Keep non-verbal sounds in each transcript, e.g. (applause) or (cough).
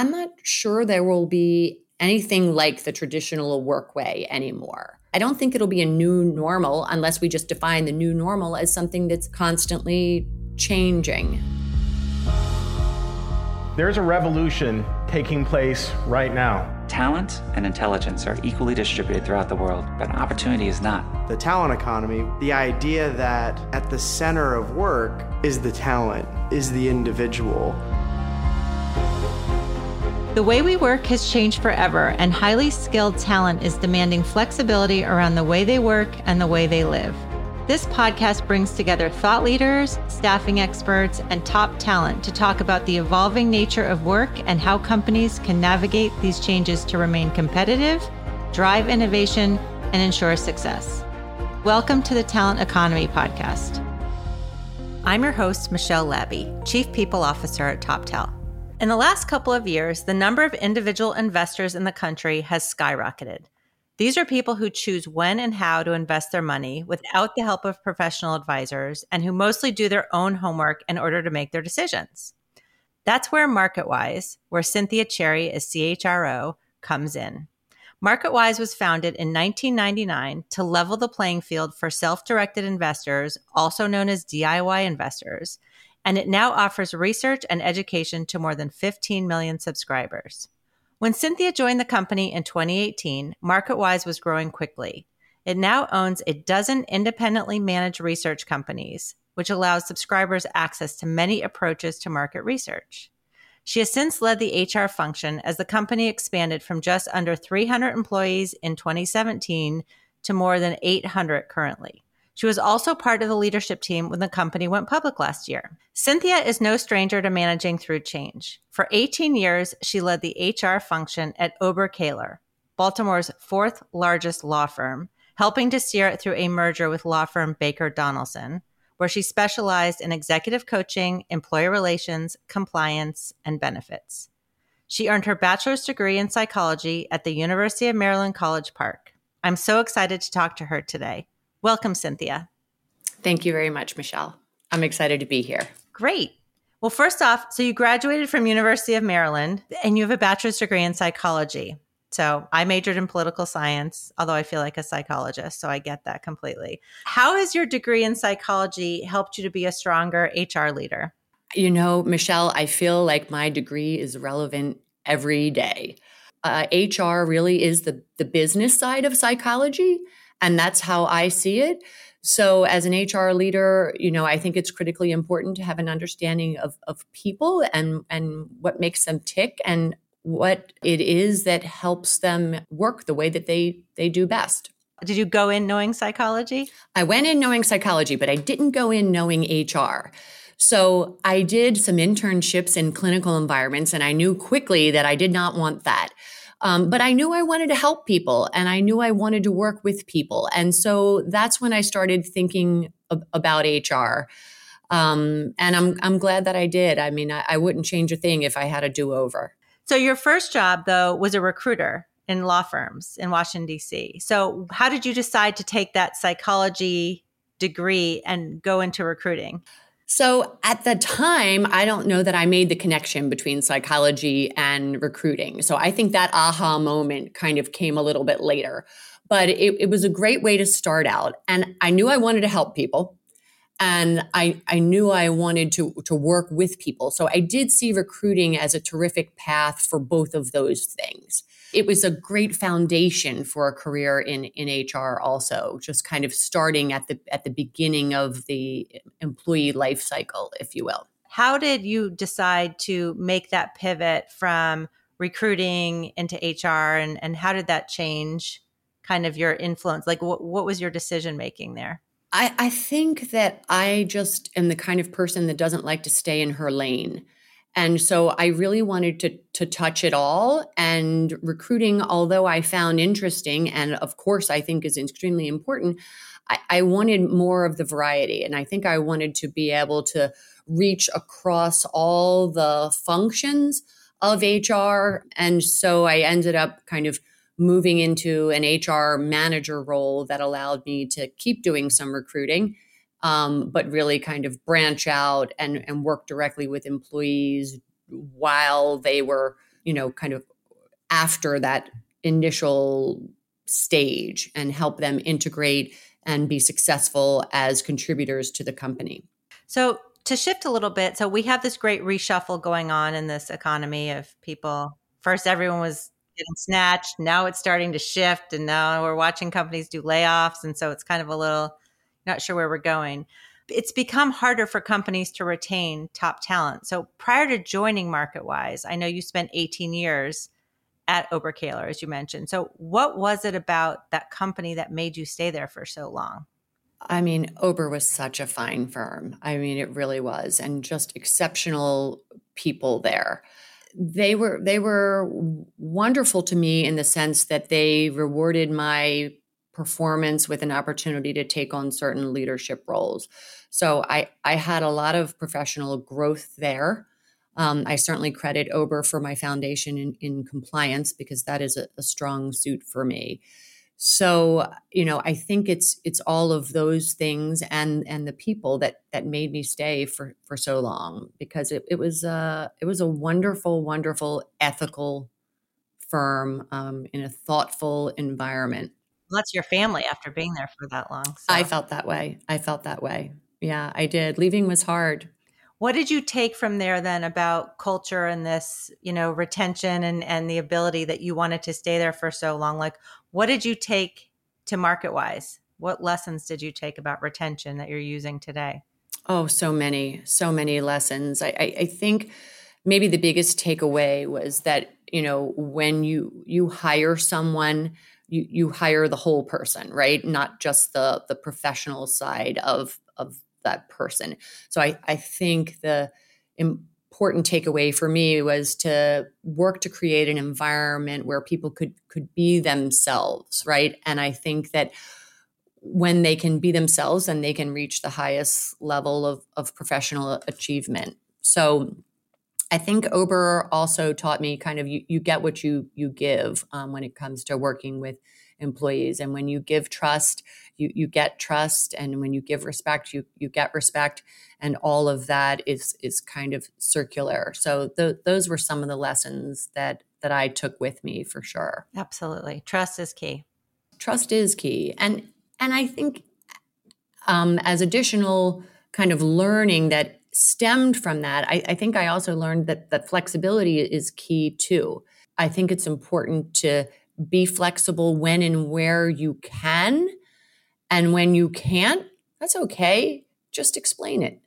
I'm not sure there will be anything like the traditional work way anymore. I don't think it'll be a new normal unless we just define the new normal as something that's constantly changing. There's a revolution taking place right now. Talent and intelligence are equally distributed throughout the world, but opportunity is not. The talent economy, the idea that at the center of work is the talent, is the individual. The way we work has changed forever, and highly skilled talent is demanding flexibility around the way they work and the way they live. This podcast brings together thought leaders, staffing experts, and top talent to talk about the evolving nature of work and how companies can navigate these changes to remain competitive, drive innovation, and ensure success. Welcome to the Talent Economy Podcast. I'm your host, Michelle Labbe, Chief People Officer at Toptal. In the last couple of years, the number of individual investors in the country has skyrocketed. These are people who choose when and how to invest their money without the help of professional advisors and who mostly do their own homework in order to make their decisions. That's where MarketWise, where Cynthia Cherry is CHRO, comes in. MarketWise was founded in 1999 to level the playing field for self directed investors, also known as DIY investors, and it now offers research and education to more than 15 million subscribers. When Cynthia joined the company in 2018, MarketWise was growing quickly. It now owns a dozen independently managed research companies, which allows subscribers access to many approaches to market research. She has since led the HR function as the company expanded from just under 300 employees in 2017 to more than 800 currently. She was also part of the leadership team when the company went public last year. Cynthia is no stranger to managing through change. For 18 years, she led the HR function at Ober Kaler, Baltimore's fourth largest law firm, helping to steer it through a merger with law firm Baker Donelson, where she specialized in executive coaching, employer relations, compliance, and benefits. She earned her bachelor's degree in psychology at the University of Maryland College Park. I'm so excited to talk to her today. Welcome, Cynthia. Thank you very much, Michelle. I'm excited to be here. Great. Well, first off, so you graduated from University of Maryland and you have a bachelor's degree in psychology. So I majored in political science, although I feel like a psychologist, so I get that completely. How has your degree in psychology helped you to be a stronger HR leader? You know, Michelle, I feel like my degree is relevant every day. Uh, HR really is the the business side of psychology, and that's how I see it. So, as an HR leader, you know, I think it's critically important to have an understanding of, of people and, and what makes them tick and what it is that helps them work the way that they, they do best. Did you go in knowing psychology? I went in knowing psychology, but I didn't go in knowing HR. So I did some internships in clinical environments, and I knew quickly that I did not want that. Um, but I knew I wanted to help people and I knew I wanted to work with people. And so that's when I started thinking ab- about HR. Um, and I'm, I'm glad that I did. I mean, I, I wouldn't change a thing if I had a do over. So your first job, though, was a recruiter in law firms in Washington, D.C. So how did you decide to take that psychology degree and go into recruiting? So at the time, I don't know that I made the connection between psychology and recruiting. So I think that aha moment kind of came a little bit later. But it, it was a great way to start out. And I knew I wanted to help people. And I, I knew I wanted to, to work with people. So I did see recruiting as a terrific path for both of those things. It was a great foundation for a career in in HR also just kind of starting at the at the beginning of the employee life cycle if you will. How did you decide to make that pivot from recruiting into HR and and how did that change kind of your influence? Like what, what was your decision making there I, I think that I just am the kind of person that doesn't like to stay in her lane. And so I really wanted to to touch it all. And recruiting, although I found interesting, and of course I think is extremely important, I, I wanted more of the variety. And I think I wanted to be able to reach across all the functions of HR. And so I ended up kind of moving into an HR manager role that allowed me to keep doing some recruiting um, but really kind of branch out and, and work directly with employees while they were you know, kind of after that initial stage and help them integrate and be successful as contributors to the company. So, to shift a little bit, so we have this great reshuffle going on in this economy of people. First, everyone was getting snatched. Now it's starting to shift, and now we're watching companies do layoffs. And so it's kind of a little not sure where we're going. It's become harder for companies to retain top talent. So prior to joining MarketWise, I know you spent 18 years at Oberkaler, as you mentioned. So, what was it about that company that made you stay there for so long? I mean, Ober was such a fine firm. I mean, it really was, and just exceptional people there. They were they were wonderful to me in the sense that they rewarded my performance with an opportunity to take on certain leadership roles. So I I had a lot of professional growth there. Um, I certainly credit Ober for my foundation in, in compliance because that is a, a, strong suit for me. So you know, I think it's it's all of those things and and the people that that made me stay for for so long because it, it was a it was a wonderful, wonderful, ethical firm um, in a thoughtful environment. Well, that's your family after being there for that long. So. I felt that way. I felt that way. Yeah, I did. Leaving was hard. What did you take from there then about culture and this, you know, retention and and the ability that you wanted to stay there for so long? Like what did you take to MarketWise? What lessons did you take about retention that you're using today? Oh, so many, so many lessons. I, I, I think maybe the biggest takeaway was that, you know, when you you hire someone, you you hire the whole person, right? Not just the the professional side of of that person. So I, I think the important takeaway for me was to work to create an environment where people could could be themselves, right? And I think that when they can be themselves and they can reach the highest level of, of professional achievement. So I think Ober also taught me kind of you, you get what you you give um, when it comes to working with employees. And when you give trust, you, you get trust. And when you give respect, you, you get respect. And all of that is, is kind of circular. So th- those were some of the lessons that, that I took with me for sure. Absolutely. Trust is key. Trust is key. And, and I think um, as additional kind of learning that stemmed from that, I, I think I also learned that that flexibility is key too. I think it's important to be flexible when and where you can. And when you can't, that's okay. Just explain it.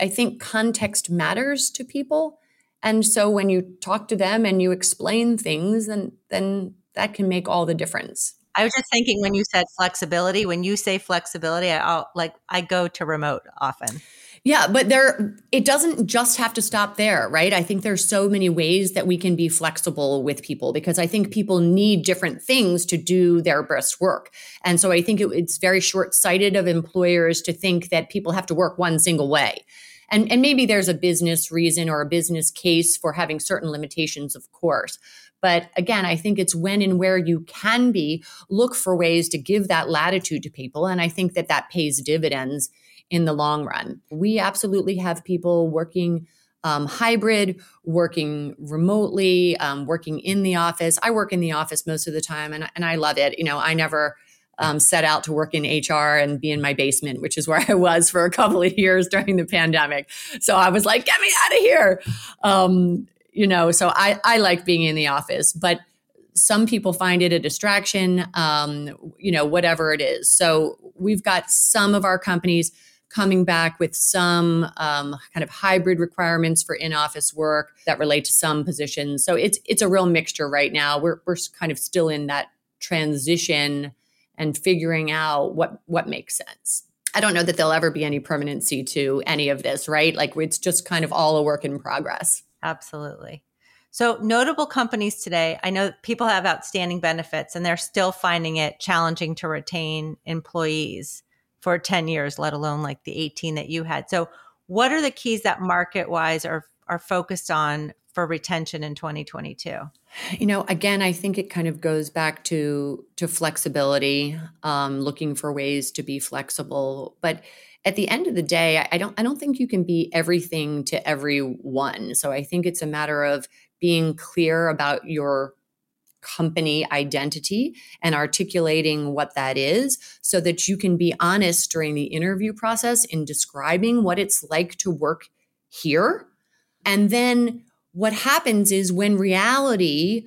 I think context matters to people. And so when you talk to them and you explain things, then then that can make all the difference. I was just thinking when you said flexibility, when you say flexibility, I like I go to remote often. Yeah, but there it doesn't just have to stop there, right? I think there's so many ways that we can be flexible with people because I think people need different things to do their best work. And so I think it, it's very short-sighted of employers to think that people have to work one single way. And, and maybe there's a business reason or a business case for having certain limitations, of course. But again, I think it's when and where you can be, look for ways to give that latitude to people. And I think that that pays dividends in the long run. We absolutely have people working um, hybrid, working remotely, um, working in the office. I work in the office most of the time, and, and I love it. You know, I never um, set out to work in HR and be in my basement, which is where I was for a couple of years during the pandemic. So I was like, get me out of here. Um, you know, so I, I like being in the office, but some people find it a distraction, um, you know, whatever it is. So we've got some of our companies coming back with some um, kind of hybrid requirements for in-office work that relate to some positions. So it's it's a real mixture right now. We're we're kind of still in that transition and figuring out what what makes sense. I don't know that there'll ever be any permanency to any of this, right? Like it's just kind of all a work in progress. Absolutely. So, notable companies today, I know people have outstanding benefits and they're still finding it challenging to retain employees for 10 years, let alone like the 18 that you had. So, what are the keys that MarketWise are, are focused on for retention in 2022? You know, again, I think it kind of goes back to to flexibility, um, looking for ways to be flexible. But at the end of the day, I don't I don't think you can be everything to everyone. So I think it's a matter of being clear about your company identity and articulating what that is so that you can be honest during the interview process in describing what it's like to work here. And then what happens is when reality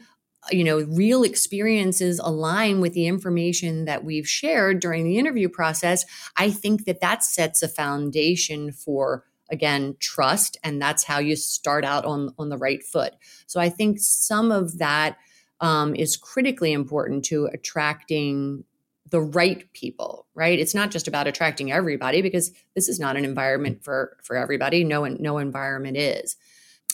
you know real experiences align with the information that we've shared during the interview process i think that that sets a foundation for again trust and that's how you start out on on the right foot so i think some of that um, is critically important to attracting the right people right? It's not just about attracting everybody because this is not an environment for for everybody. No no environment is.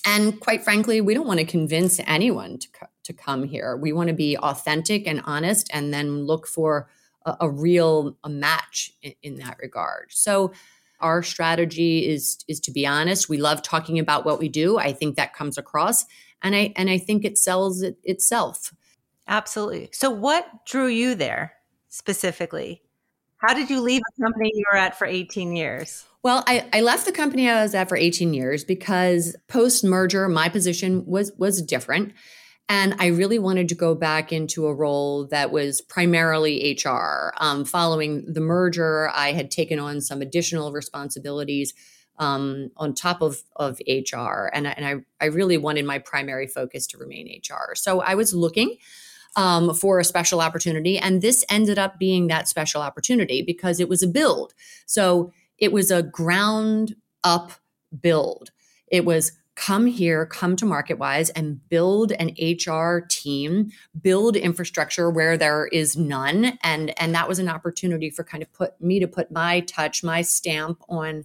And quite frankly we don't want to convince anyone to co- to come here. We want to be authentic and honest and then look for a, a real a match in, in that regard. So our strategy is is to be honest. We love talking about what we do. I think that comes across and I and I think it sells it itself. Absolutely. So what drew you there specifically? How did you leave a company you were at for 18 years? Well, I, I left the company I was at for 18 years because post merger, my position was was different. And I really wanted to go back into a role that was primarily HR. Um, following the merger, I had taken on some additional responsibilities um, on top of of HR, and and I I really wanted my primary focus to remain HR. So I was looking. Um, for a special opportunity. And this ended up being that special opportunity because it was a build. So it was a ground up build. It was come here, come to MarketWise and build an HR team, build infrastructure where there is none. And, and that was an opportunity for kind of put me to put my touch, my stamp on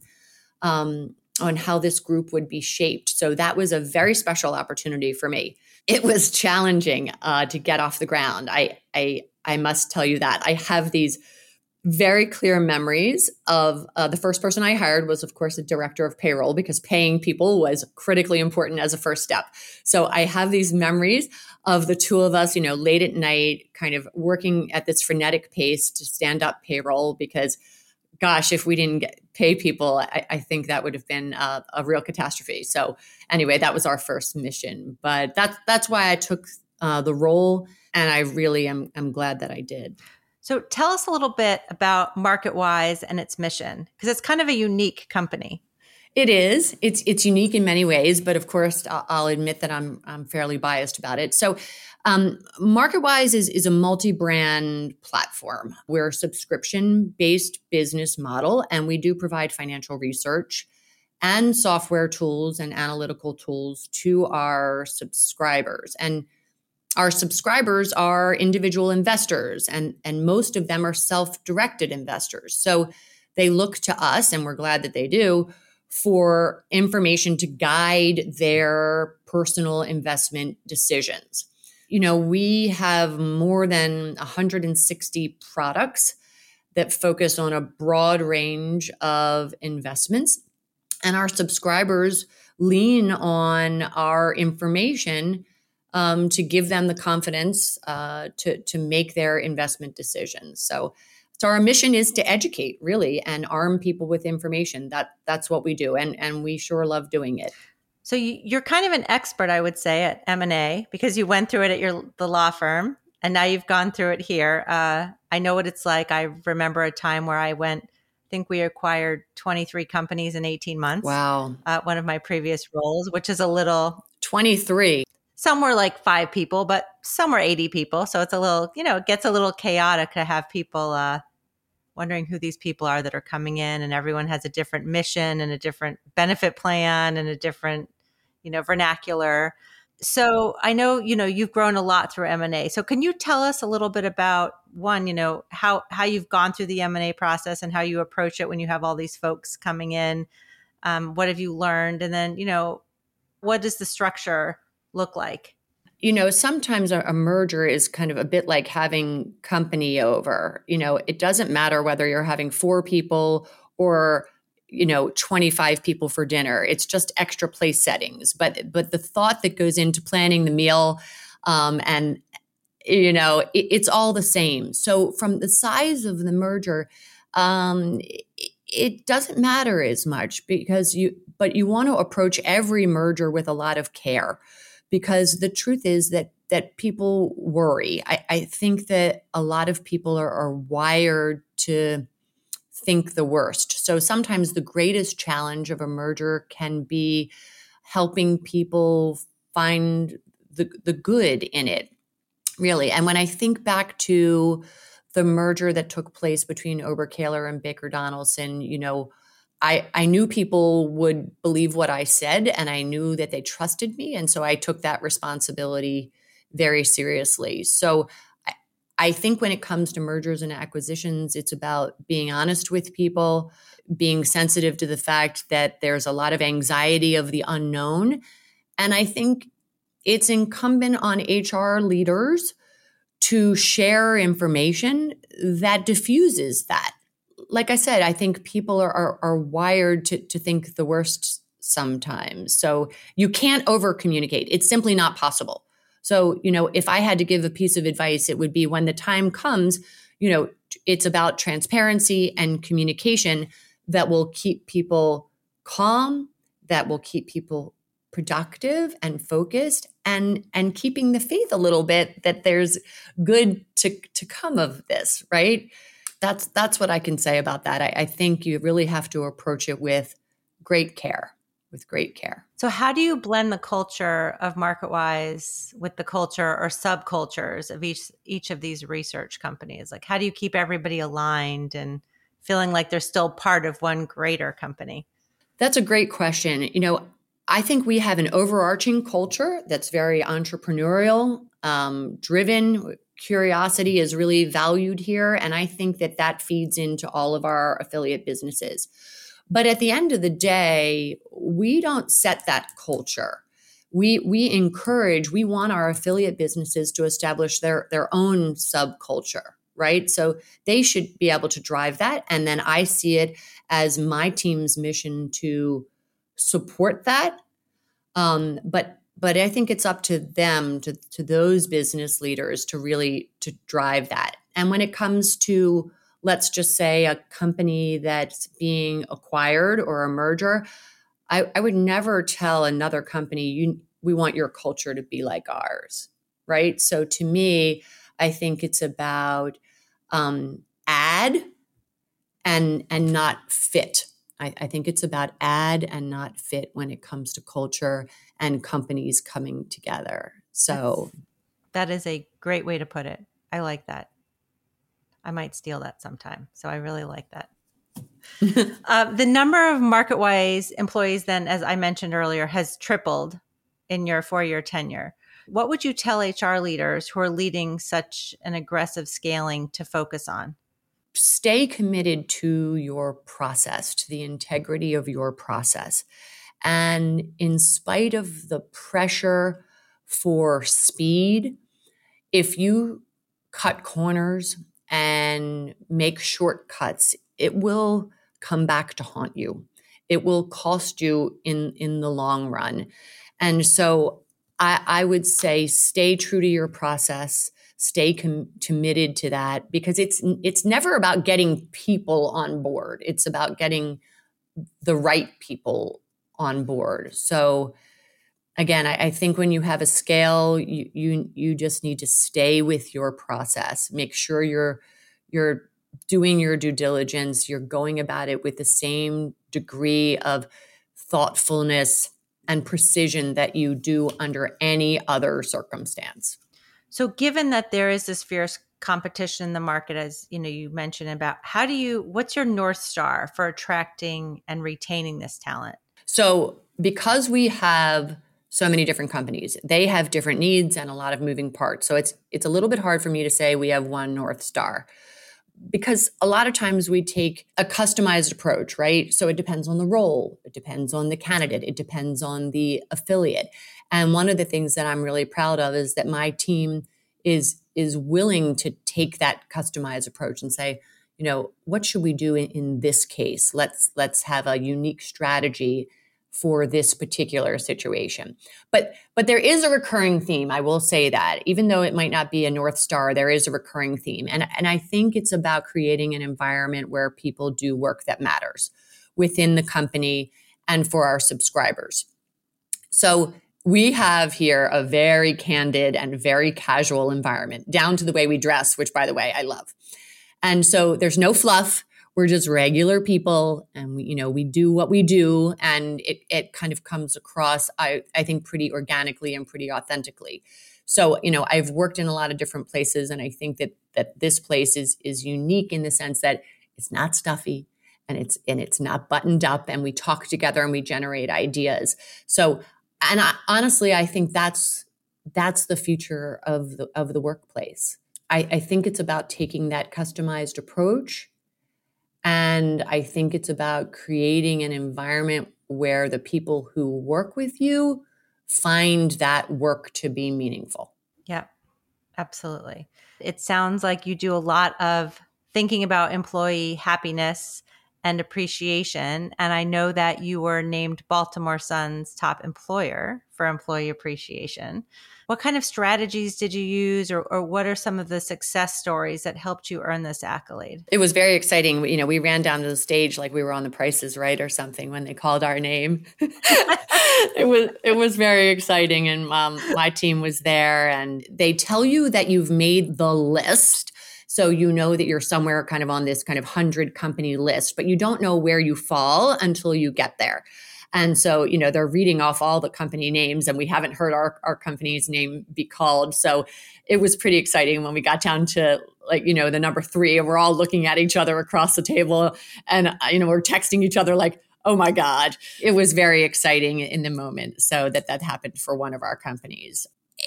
um, on how this group would be shaped. So that was a very special opportunity for me. It was (laughs) challenging uh, to get off the ground. I, I, I must tell you that I have these very clear memories of uh, the first person I hired was, of course, a director of payroll because paying people was critically important as a first step. So I have these memories of the two of us, you know, late at night, kind of working at this frenetic pace to stand up payroll because gosh, if we didn't get, pay people, I, I, think that would have been a, a, real catastrophe. So anyway, that was our first mission. But that's that's why I took uh, the role, and I really am am glad that I did. So tell us a little bit about MarketWise and its mission, because it's kind of a unique company. It is. It's it's unique in many ways, but of course, I'll, I'll admit that I'm I'm fairly biased about it. So. Um, MarketWise is, is a multi brand platform. We're a subscription based business model, and we do provide financial research and software tools and analytical tools to our subscribers. And our subscribers are individual investors, and, and most of them are self directed investors. So they look to us, and we're glad that they do, for information to guide their personal investment decisions you know, we have more than 160 products that focus on a broad range of investments. And our subscribers lean on our information um, to give them the confidence uh, to, to make their investment decisions. So, so our mission is to educate really and arm people with information. That that's what we do, and and we sure love doing it. So you, are kind of an expert, I would say, at M and A because you went through it at your the law firm, and now you've gone through it here. Uh, I know what it's like. I remember a time where I went. I think we acquired 23 companies in 18 months. Wow! At one of my previous roles, which is a little 23. Some were like five people, but some were 80 people. So it's a little, you know, it gets a little chaotic to have people uh, wondering who these people are that are coming in and everyone has a different mission and a different benefit plan and a different you know vernacular. So i know you know you've grown a lot through m&a so can you tell us a little bit about one you know how how you've gone through the m&a process and how you approach it when you have all these folks coming in? Um, what have you learned? And then you know what does the structure look like? You know, sometimes a, a, merger is kind of a bit like having company over. You know, it doesn't matter whether you're having four people or you know 25 people for dinner. It's just extra place settings. But but the thought that goes into planning the meal um, and you know it, it's all the same. So from the size of the merger um, it, it doesn't matter as much because you but you want to approach every merger with a lot of care because the truth is that that people worry. I, I think that a lot of people are, are wired to think the worst. So sometimes the greatest challenge of a merger can be helping people find the, the good in it, really. And when I think back to the merger that took place between Oberkaler and Baker Donelson, you know, I, I knew people would believe what I said and I knew that they trusted me. And so I took that responsibility very seriously. So I, think when it comes to mergers and acquisitions, it's about being honest with people, being sensitive to the fact that there's a lot of anxiety of the unknown. And I think it's incumbent on HR leaders to share information that diffuses that. Like I said, I think people are, are, are wired to, to think the worst sometimes. So you can't over communicate. It's simply not possible. So, you know, if I had to give a piece of advice, it would be when the time comes, you know, it's about transparency and communication that will keep people calm, that will keep people productive and focused and and keeping the faith a little bit that there's good to to come of this right? That's that's what i can say about that. I, I think you really have to approach it with great care with great care so how do you blend the culture of MarketWise with the culture or subcultures of each each of these research companies like how do you keep everybody aligned and feeling like they're still part of one greater company that's a great question you know I think we have an overarching culture that's very entrepreneurial, um, driven. Curiosity is really valued here. And I think that that feeds into all of our affiliate businesses. But at the end of the day, we don't set that culture. We, we encourage, we want our affiliate businesses to establish their, their own subculture, right? So they should be able to drive that. And then I see it as my team's mission to support that. Um, but but I think it's up to them to to those business leaders to really to drive that. And when it comes to let's just say a company that's being acquired or a merger, I, I would never tell another company you we want your culture to be like ours, right? So to me, I think it's about um, add and and not fit I, I think it's about add and not fit when it comes to culture and companies coming together. So That's, that is a great way to put it. I like that. I might steal that sometime. So I really like that. (laughs) uh, the number of MarketWise employees, then, as I mentioned earlier, has tripled in your four year tenure. What would you tell HR leaders who are leading such an aggressive scaling to focus on? stay committed to your process, to the integrity of your process. And in spite of the pressure for speed, if you cut corners and make shortcuts, it will come back to haunt you. It will cost you in, in the long run. And so I, I would say stay true to your process stay com- committed to that because it's it's never about getting people on board it's about getting the right people on board so again I, I, think when you have a scale you you you just need to stay with your process. Make sure you're you're doing your due diligence. You're going about it with the same degree of thoughtfulness and precision that you do under any other circumstance. So given that there is this fierce competition in the market as you know you mentioned about how do you what's your north star for attracting and retaining this talent? So because we have so many different companies, they have different needs and a lot of moving parts. So it's it's a little bit hard for me to say we have one north star because a lot of times we take a customized approach, right? So it depends on the role, it depends on the candidate, it depends on the affiliate. And one of the things that I'm really proud of is that my team is is willing to take that customized approach and say, you know, what should we do in, in this case? Let's let's have a unique strategy for this particular situation. But but there is a recurring theme, I will say that. Even though it might not be a north star, there is a recurring theme. And and I think it's about creating an environment where people do work that matters within the company and for our subscribers. So we have here a very candid and very casual environment, down to the way we dress, which, by the way, I love. And so there's no fluff. We're just regular people, and we, you know, we do what we do, and it it kind of comes across, I I think, pretty organically and pretty authentically. So, you know, I've worked in a lot of different places, and I think that that this place is is unique in the sense that it's not stuffy and it's and it's not buttoned up, and we talk together and we generate ideas. So and I, honestly, I think that's that's the future of the of the workplace. I, I think it's about taking that customized approach, and I think it's about creating an environment where the people who work with you find that work to be meaningful. Yeah, absolutely. It sounds like you do a lot of thinking about employee happiness and appreciation. And I know that you were named Baltimore Sun's top employer for employee appreciation. What kind of strategies did you use, or, or what are some of the success stories that helped you earn this accolade? It was very exciting. You know, we ran down to the stage like we were on the prices right or something when they called our name. (laughs) it was it was very exciting, and um, my team was there, and they tell you that you've made the list so you know that you're somewhere kind of on this kind of 100 company list, but you don't know where you fall until you get there. And so, you know, they're reading off all the company names, and we haven't heard our, our company's name be called. So it was pretty exciting when we got down to like, you know, the number three, and we're all looking at each other across the table. And, uh, you know, we're texting each other like, oh my God. It was very exciting in the moment. So that that happened for one of our companies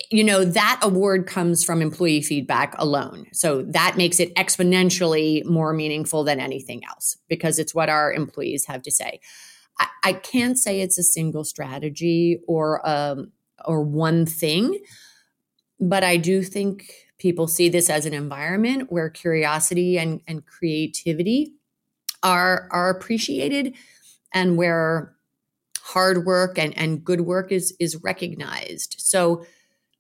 you know, that award comes from employee feedback alone. So that makes it exponentially more meaningful than anything else because it's what our employees have to say. I, I can't say it's a single strategy or um, or one thing, but I do think people see this as an environment where curiosity and, and creativity are are appreciated and where hard work and, and good work is is recognized. So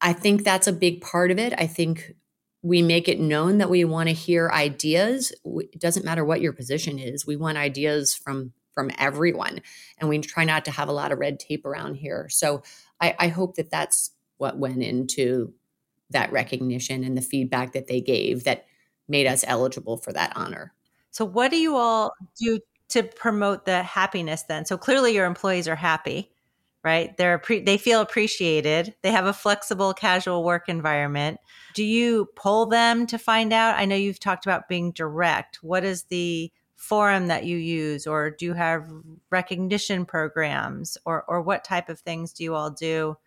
I think that's a big part of it. I think we make it known that we want to hear ideas. It doesn't matter what your position is. We want ideas from from everyone, and we try not to have a lot of red tape around here. So I, I hope that that's what went into that recognition and the feedback that they gave that made us eligible for that honor. So, what do you all do to promote the happiness then? So, clearly, your employees are happy right? They're they feel appreciated. They have a flexible, casual work environment. Do you pull them to find out? I know you've talked about being direct. What is the forum that you use, or do you have recognition programs, or or what type of things do you all do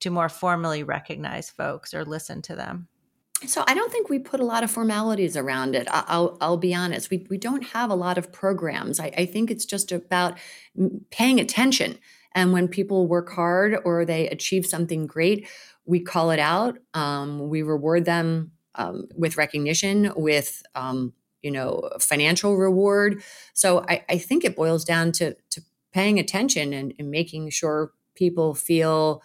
to more formally recognize folks or listen to them? So I don't think we put a lot of formalities around it. I'll, I'll be honest. We, we don't have a lot of programs. I, I think it's just about paying attention and when people work hard or they achieve something great, we call it out. Um, we reward them um, with recognition, with um, you know financial reward. So I, I, think it boils down to to paying attention and, and making sure people feel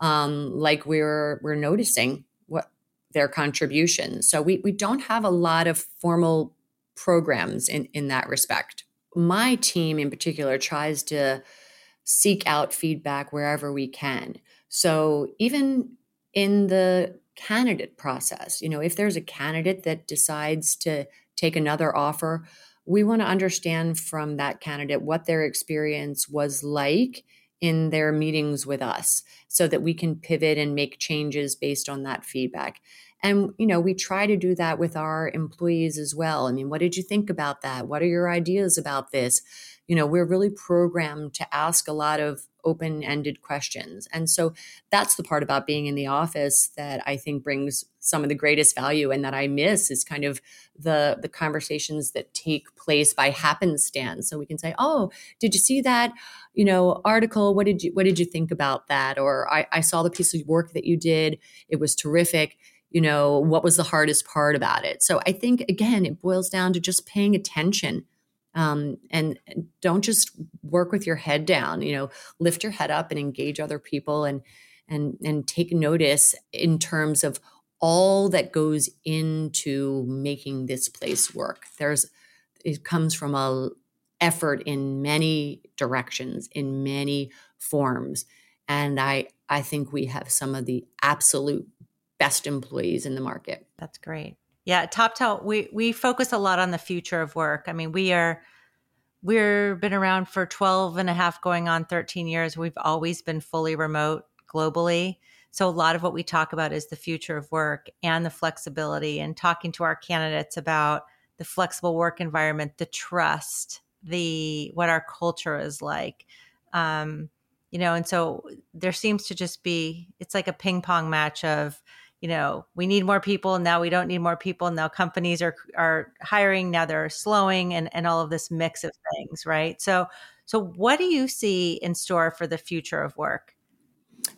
um, like we're we're noticing what their contributions. So we we don't have a lot of formal programs in in that respect. My team in particular tries to seek out feedback wherever we can. So even in the candidate process, you know, if there's a candidate that decides to take another offer, we want to understand from that candidate what their experience was like in their meetings with us so that we can pivot and make changes based on that feedback. And, you know, we try to do that with our employees as well. I mean, what did you think about that? What are your ideas about this? You know we're really programmed to ask a lot of open-ended questions. And so that's the part about being in the office that i think brings some of the greatest value and that i miss is kind of the the conversations that take place by happenstance. So we can say oh did you see that you know article? What did you what did you think about that? Or i, I saw the piece of work that you did. It was terrific. You know what was the hardest part about it? So i think again it boils down to just paying attention um, and don't just work with your head down you know lift your head up and engage other people and and and take notice in terms of all that goes into making this place work there's it comes from a effort in many directions in many forms And I, I think we have some of the absolute best employees in the market. That's great. Yeah, Toptal, we we focus a lot on the future of work. I mean, we are we're been around for 12 and a half going on 13 years. We've always been fully remote globally. So a lot of what we talk about is the future of work and the flexibility and talking to our candidates about the flexible work environment, the trust, the what our culture is like. Um, you know, and so there seems to just be it's like a ping pong match of you know we need more people now we don't need more people now companies are are hiring now they're slowing and and all of this mix of things right? So so what do you see in store for the future of work?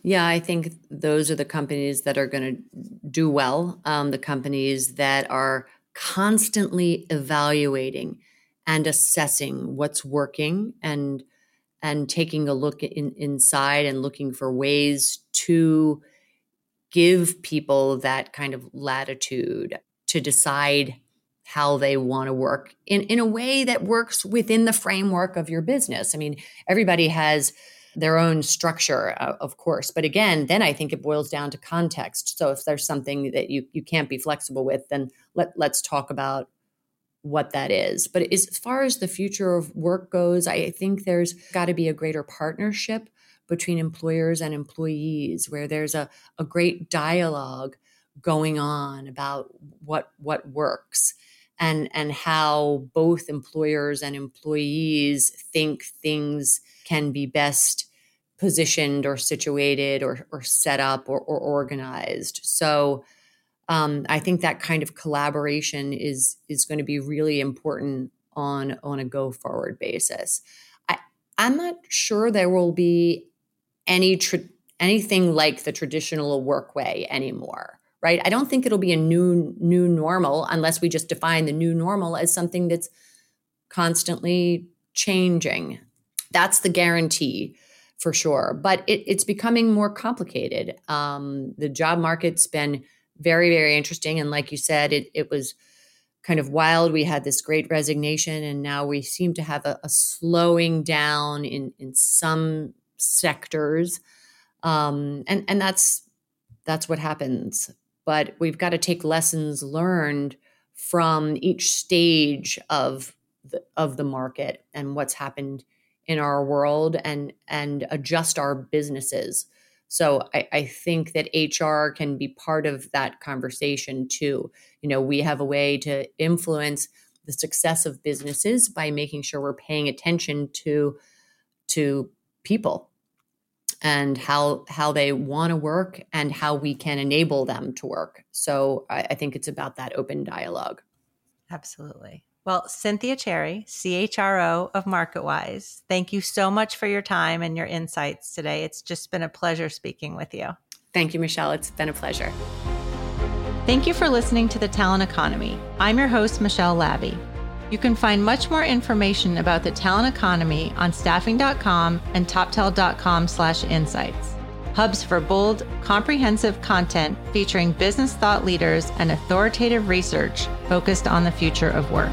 Yeah i think those are the companies that are going to do well um, the companies that are constantly evaluating and assessing what's working and and taking a look in, inside and looking for ways to give people that kind of latitude to decide how they want to work in, in a way that works within the framework of your business. I mean, everybody has their own structure, uh, of course. But again, then I think it boils down to context. So if there's something that you, you can't be flexible with, then let, let's talk about what that is. But as far as the future of work goes, I think there's got to be a greater partnership between employers and employees where there's a, a great dialogue going on about what what works and and how both employers and employees think things can be best positioned or situated or, or set up or, or organized so um, I think that kind of collaboration is is going to be really important on on a go forward basis. I, I'm not sure there will be any tra- anything like the traditional work way anymore right? I don't think it'll be a new new normal unless we just define the new normal as something that's constantly changing. That's the guarantee for sure but it, it's becoming more complicated. Um, the job market's been very very interesting and like you said it, it was kind of wild. We had this great resignation and now we seem to have a, a slowing down in in some sectors. Um, and and that's that's what happens. But we've got to take lessons learned from each stage of the, of the market and what's happened in our world and and adjust our businesses. So I, I, think that hr can be part of that conversation too. You know we have a way to influence the success of businesses by making sure we're paying attention to to people and how how they want to work and how we can enable them to work. So I, I think it's about that open dialogue. Absolutely. Well, Cynthia Cherry, CHRO of MarketWise, thank you so much for your time and your insights today. It's just been a pleasure speaking with you. Thank you, Michelle. It's been a pleasure. Thank you for listening to The Talent Economy. I'm your host, Michelle Labbe. You can find much more information about the talent economy on staffing.com and toptal.com slash insights. Hubs for bold, comprehensive content featuring business thought leaders and authoritative research focused on the future of work.